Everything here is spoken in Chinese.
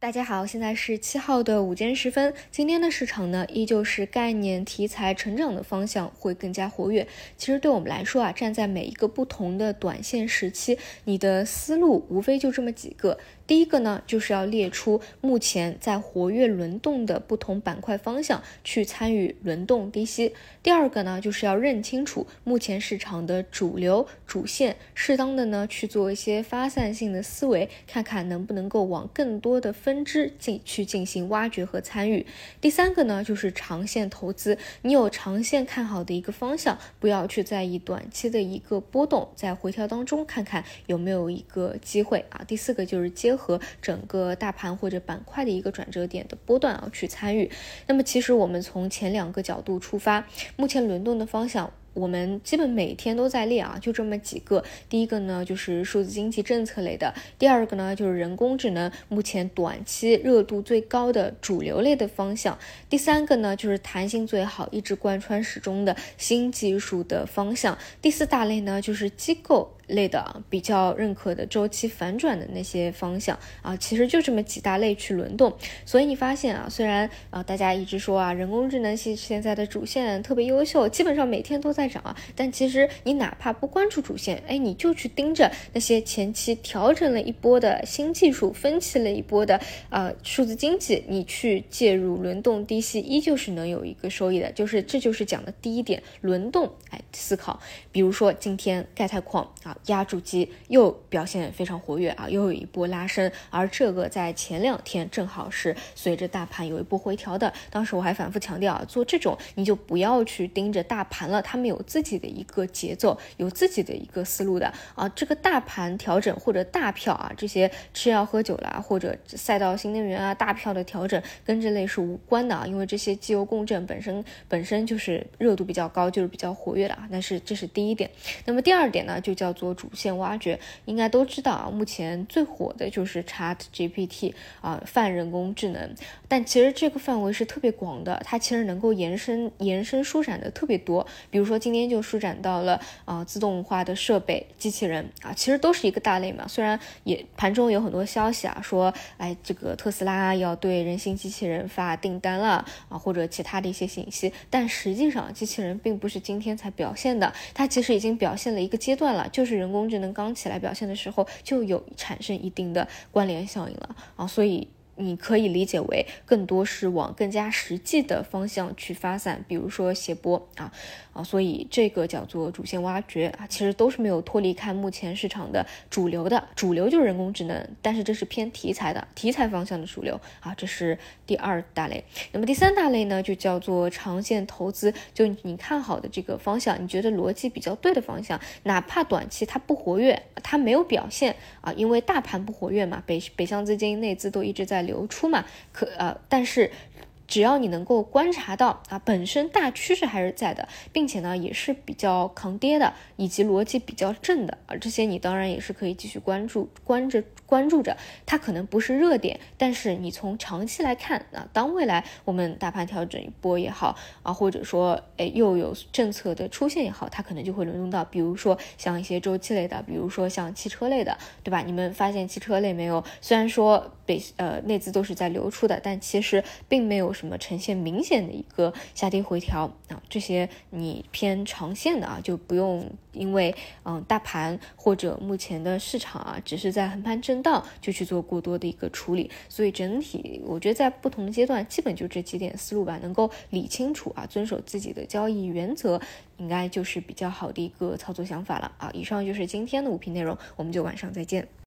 大家好，现在是七号的午间时分。今天的市场呢，依旧是概念题材成长的方向会更加活跃。其实对我们来说啊，站在每一个不同的短线时期，你的思路无非就这么几个。第一个呢，就是要列出目前在活跃轮动的不同板块方向，去参与轮动低吸。第二个呢，就是要认清楚目前市场的主流主线，适当的呢去做一些发散性的思维，看看能不能够往更多的分支进去进行挖掘和参与。第三个呢，就是长线投资，你有长线看好的一个方向，不要去在意短期的一个波动，在回调当中看看有没有一个机会啊。第四个就是结合。和整个大盘或者板块的一个转折点的波段啊去参与。那么其实我们从前两个角度出发，目前轮动的方向。我们基本每天都在列啊，就这么几个。第一个呢就是数字经济政策类的，第二个呢就是人工智能，目前短期热度最高的主流类的方向。第三个呢就是弹性最好、一直贯穿始终的新技术的方向。第四大类呢就是机构类的啊，比较认可的周期反转的那些方向啊，其实就这么几大类去轮动。所以你发现啊，虽然啊大家一直说啊人工智能系现在的主线特别优秀，基本上每天都在。涨啊，但其实你哪怕不关注主线，哎，你就去盯着那些前期调整了一波的新技术，分歧了一波的呃数字经济，你去介入轮动低吸，依旧是能有一个收益的。就是这就是讲的第一点，轮动哎思考。比如说今天钙钛矿啊压铸机又表现非常活跃啊，又有一波拉升，而这个在前两天正好是随着大盘有一波回调的。当时我还反复强调啊，做这种你就不要去盯着大盘了，他们。有自己的一个节奏，有自己的一个思路的啊，这个大盘调整或者大票啊，这些吃药喝酒啦，或者赛道新能源啊，大票的调整跟这类是无关的啊，因为这些机油共振本身本身就是热度比较高，就是比较活跃的啊。那是这是第一点。那么第二点呢，就叫做主线挖掘，应该都知道啊，目前最火的就是 Chat GPT 啊，泛人工智能，但其实这个范围是特别广的，它其实能够延伸延伸舒展的特别多，比如说。今天就舒展到了啊，自动化的设备、机器人啊，其实都是一个大类嘛。虽然也盘中有很多消息啊，说哎，这个特斯拉要对人形机器人发订单了啊，或者其他的一些信息，但实际上机器人并不是今天才表现的，它其实已经表现了一个阶段了，就是人工智能刚起来表现的时候就有产生一定的关联效应了啊，所以。你可以理解为更多是往更加实际的方向去发散，比如说斜波啊啊，所以这个叫做主线挖掘啊，其实都是没有脱离开目前市场的主流的，主流就是人工智能，但是这是偏题材的题材方向的主流啊，这是第二大类。那么第三大类呢，就叫做长线投资，就你看好的这个方向，你觉得逻辑比较对的方向，哪怕短期它不活跃，它没有表现啊，因为大盘不活跃嘛，北北向资金内资都一直在。流出嘛，可呃，但是。只要你能够观察到啊，本身大趋势还是在的，并且呢也是比较抗跌的，以及逻辑比较正的啊，这些你当然也是可以继续关注，关着关注着。它可能不是热点，但是你从长期来看啊，当未来我们大盘调整一波也好啊，或者说哎又有政策的出现也好，它可能就会轮动到，比如说像一些周期类的，比如说像汽车类的，对吧？你们发现汽车类没有？虽然说北呃内资都是在流出的，但其实并没有。什么呈现明显的一个下跌回调啊？这些你偏长线的啊，就不用因为嗯大盘或者目前的市场啊，只是在横盘震荡就去做过多的一个处理。所以整体我觉得在不同的阶段，基本就这几点思路吧，能够理清楚啊，遵守自己的交易原则，应该就是比较好的一个操作想法了啊。以上就是今天的五评内容，我们就晚上再见。